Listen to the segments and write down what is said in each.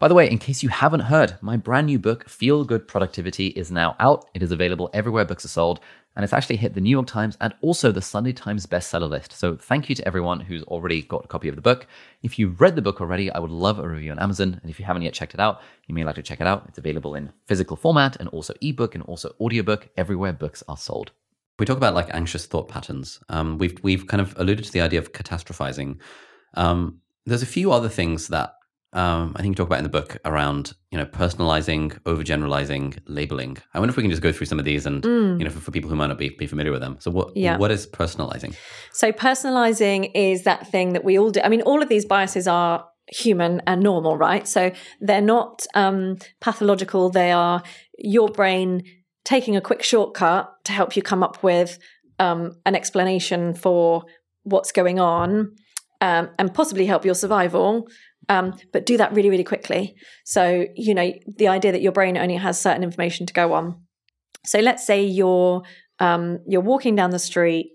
By the way, in case you haven't heard, my brand new book, Feel Good Productivity, is now out. It is available everywhere books are sold, and it's actually hit the New York Times and also the Sunday Times bestseller list. So thank you to everyone who's already got a copy of the book. If you've read the book already, I would love a review on Amazon. And if you haven't yet checked it out, you may like to check it out. It's available in physical format and also ebook and also audiobook everywhere books are sold. We talk about like anxious thought patterns. Um, we've we've kind of alluded to the idea of catastrophizing. Um, there's a few other things that um, I think you talk about in the book around you know personalizing, overgeneralizing, labeling. I wonder if we can just go through some of these and mm. you know for, for, people who might not be, be familiar with them. So what yeah. what is personalizing? So personalizing is that thing that we all do. I mean, all of these biases are human and normal, right? So they're not um, pathological. They are your brain taking a quick shortcut to help you come up with um, an explanation for what's going on um, and possibly help your survival um, but do that really, really quickly. So, you know, the idea that your brain only has certain information to go on. So, let's say you're um, you're walking down the street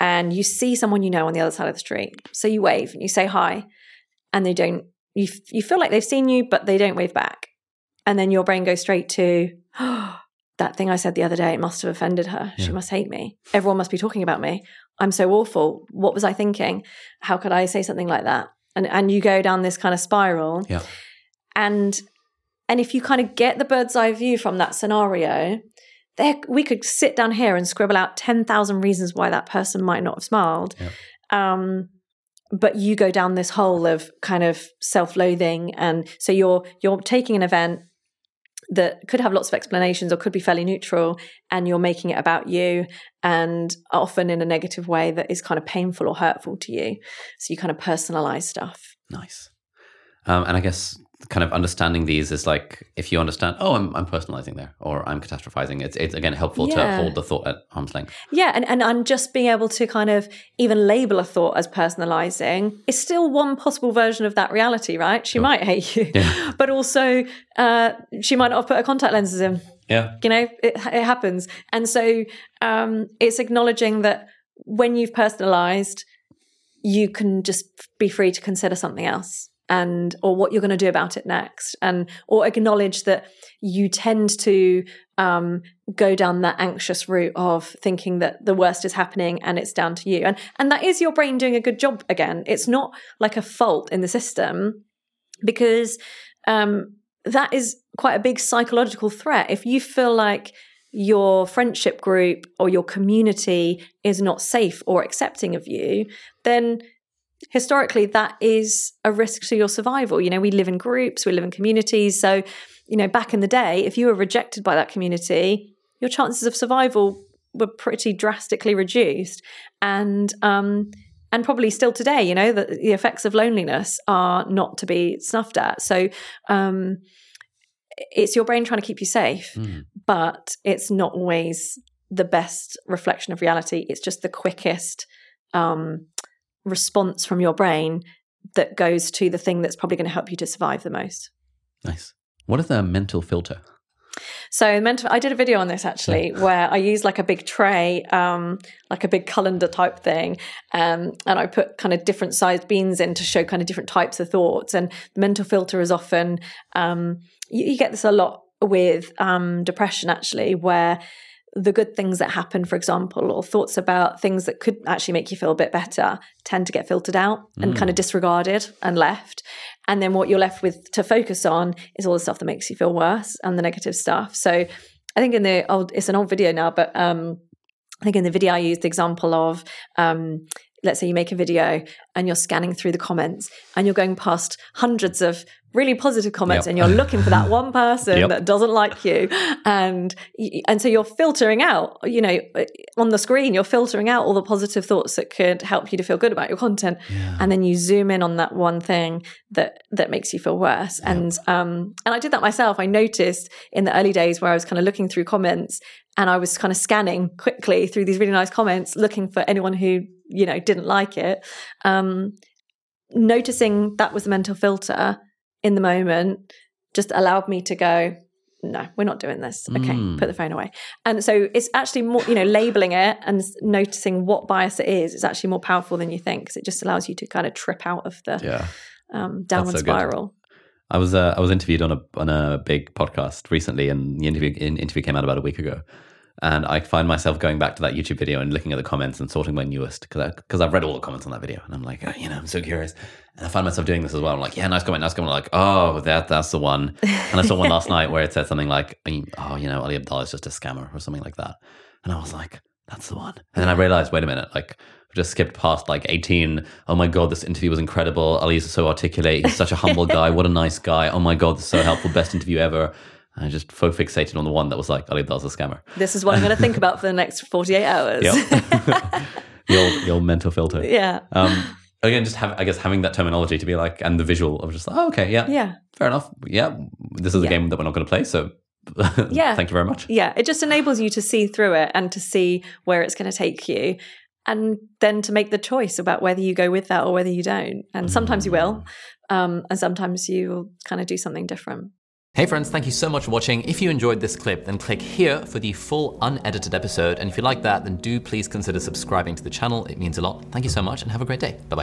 and you see someone you know on the other side of the street. So you wave and you say hi, and they don't. You you feel like they've seen you, but they don't wave back, and then your brain goes straight to. Oh, that thing I said the other day, it must have offended her. Yeah. She must hate me. Everyone must be talking about me. I'm so awful. What was I thinking? How could I say something like that? and and you go down this kind of spiral yeah and and if you kind of get the bird's eye view from that scenario there we could sit down here and scribble out 10,000 reasons why that person might not have smiled yeah. um, but you go down this hole of kind of self-loathing and so you're you're taking an event that could have lots of explanations or could be fairly neutral and you're making it about you and often in a negative way that is kind of painful or hurtful to you. So you kind of personalize stuff. Nice. Um, and i guess kind of understanding these is like if you understand oh i'm, I'm personalizing there or i'm catastrophizing it's, it's again helpful yeah. to hold the thought at arm's length yeah and, and and just being able to kind of even label a thought as personalizing is still one possible version of that reality right she sure. might hate you yeah. but also uh, she might not have put her contact lenses in yeah you know it, it happens and so um, it's acknowledging that when you've personalized you can just be free to consider something else and or what you're going to do about it next and or acknowledge that you tend to um, go down that anxious route of thinking that the worst is happening and it's down to you. And and that is your brain doing a good job again. It's not like a fault in the system because um, that is quite a big psychological threat. If you feel like your friendship group or your community is not safe or accepting of you then historically that is a risk to your survival. You know we live in groups we live in communities. So you know back in the day if you were rejected by that community your chances of survival were pretty drastically reduced. And um and probably still today you know that the effects of loneliness are not to be snuffed at. So um it's your brain trying to keep you safe mm. but it's not always the best reflection of reality. It's just the quickest um response from your brain that goes to the thing that's probably going to help you to survive the most. Nice. What is a mental filter? So mental, I did a video on this actually, where I used like a big tray, um, like a big colander type thing, um, and I put kind of different sized beans in to show kind of different types of thoughts. And the mental filter is often um, you, you, get this a lot with um, depression actually, where the good things that happen, for example, or thoughts about things that could actually make you feel a bit better tend to get filtered out and mm. kind of disregarded and left. And then what you're left with to focus on is all the stuff that makes you feel worse and the negative stuff. So I think in the old, it's an old video now, but um, I think in the video I used the example of um, let's say you make a video and you're scanning through the comments and you're going past hundreds of really positive comments yep. and you're looking for that one person yep. that doesn't like you and and so you're filtering out you know on the screen you're filtering out all the positive thoughts that could help you to feel good about your content yeah. and then you zoom in on that one thing that that makes you feel worse yep. and um and I did that myself I noticed in the early days where I was kind of looking through comments and I was kind of scanning quickly through these really nice comments looking for anyone who you know didn't like it um noticing that was the mental filter in the moment just allowed me to go no we're not doing this okay mm. put the phone away and so it's actually more you know labeling it and noticing what bias it is is actually more powerful than you think because it just allows you to kind of trip out of the yeah. um, downward so spiral I was uh, I was interviewed on a on a big podcast recently, and the interview in, interview came out about a week ago. And I find myself going back to that YouTube video and looking at the comments and sorting my newest because because I've read all the comments on that video, and I'm like, oh, you know, I'm so curious. And I find myself doing this as well. I'm like, yeah, nice comment, nice comment. Like, oh, that that's the one. And I saw one last night where it said something like, oh, you know, Ali Abdaal is just a scammer or something like that. And I was like, that's the one. And then I realized, wait a minute, like I just skipped past like 18. Oh my God, this interview was incredible. Ali's so articulate. He's such a humble guy. What a nice guy. Oh my God, this is so helpful. Best interview ever. And I just fo fixated on the one that was like, Ali Abdaal's a scammer. This is what I'm going to think about for the next 48 hours. Yep. the, old, the old mental filter. Yeah. Um, again, just have, I guess, having that terminology to be like, and the visual of just, oh, okay, yeah. Yeah. Fair enough. Yeah. This is a Yeah. game that we're not going to play. So Yeah. thank you very much. Yeah. It just enables you to see through it and to see where it's going to take you. And then to make the choice about whether you go with that or whether you don't. And sometimes you will. Um, and sometimes you will kind of do something different. Hey friends, thank you so much for watching. If you enjoyed this clip, then click here for the full unedited episode. And if you like that, then do please consider subscribing to the channel. It means a lot. Thank you so much and have a great day. Bye bye.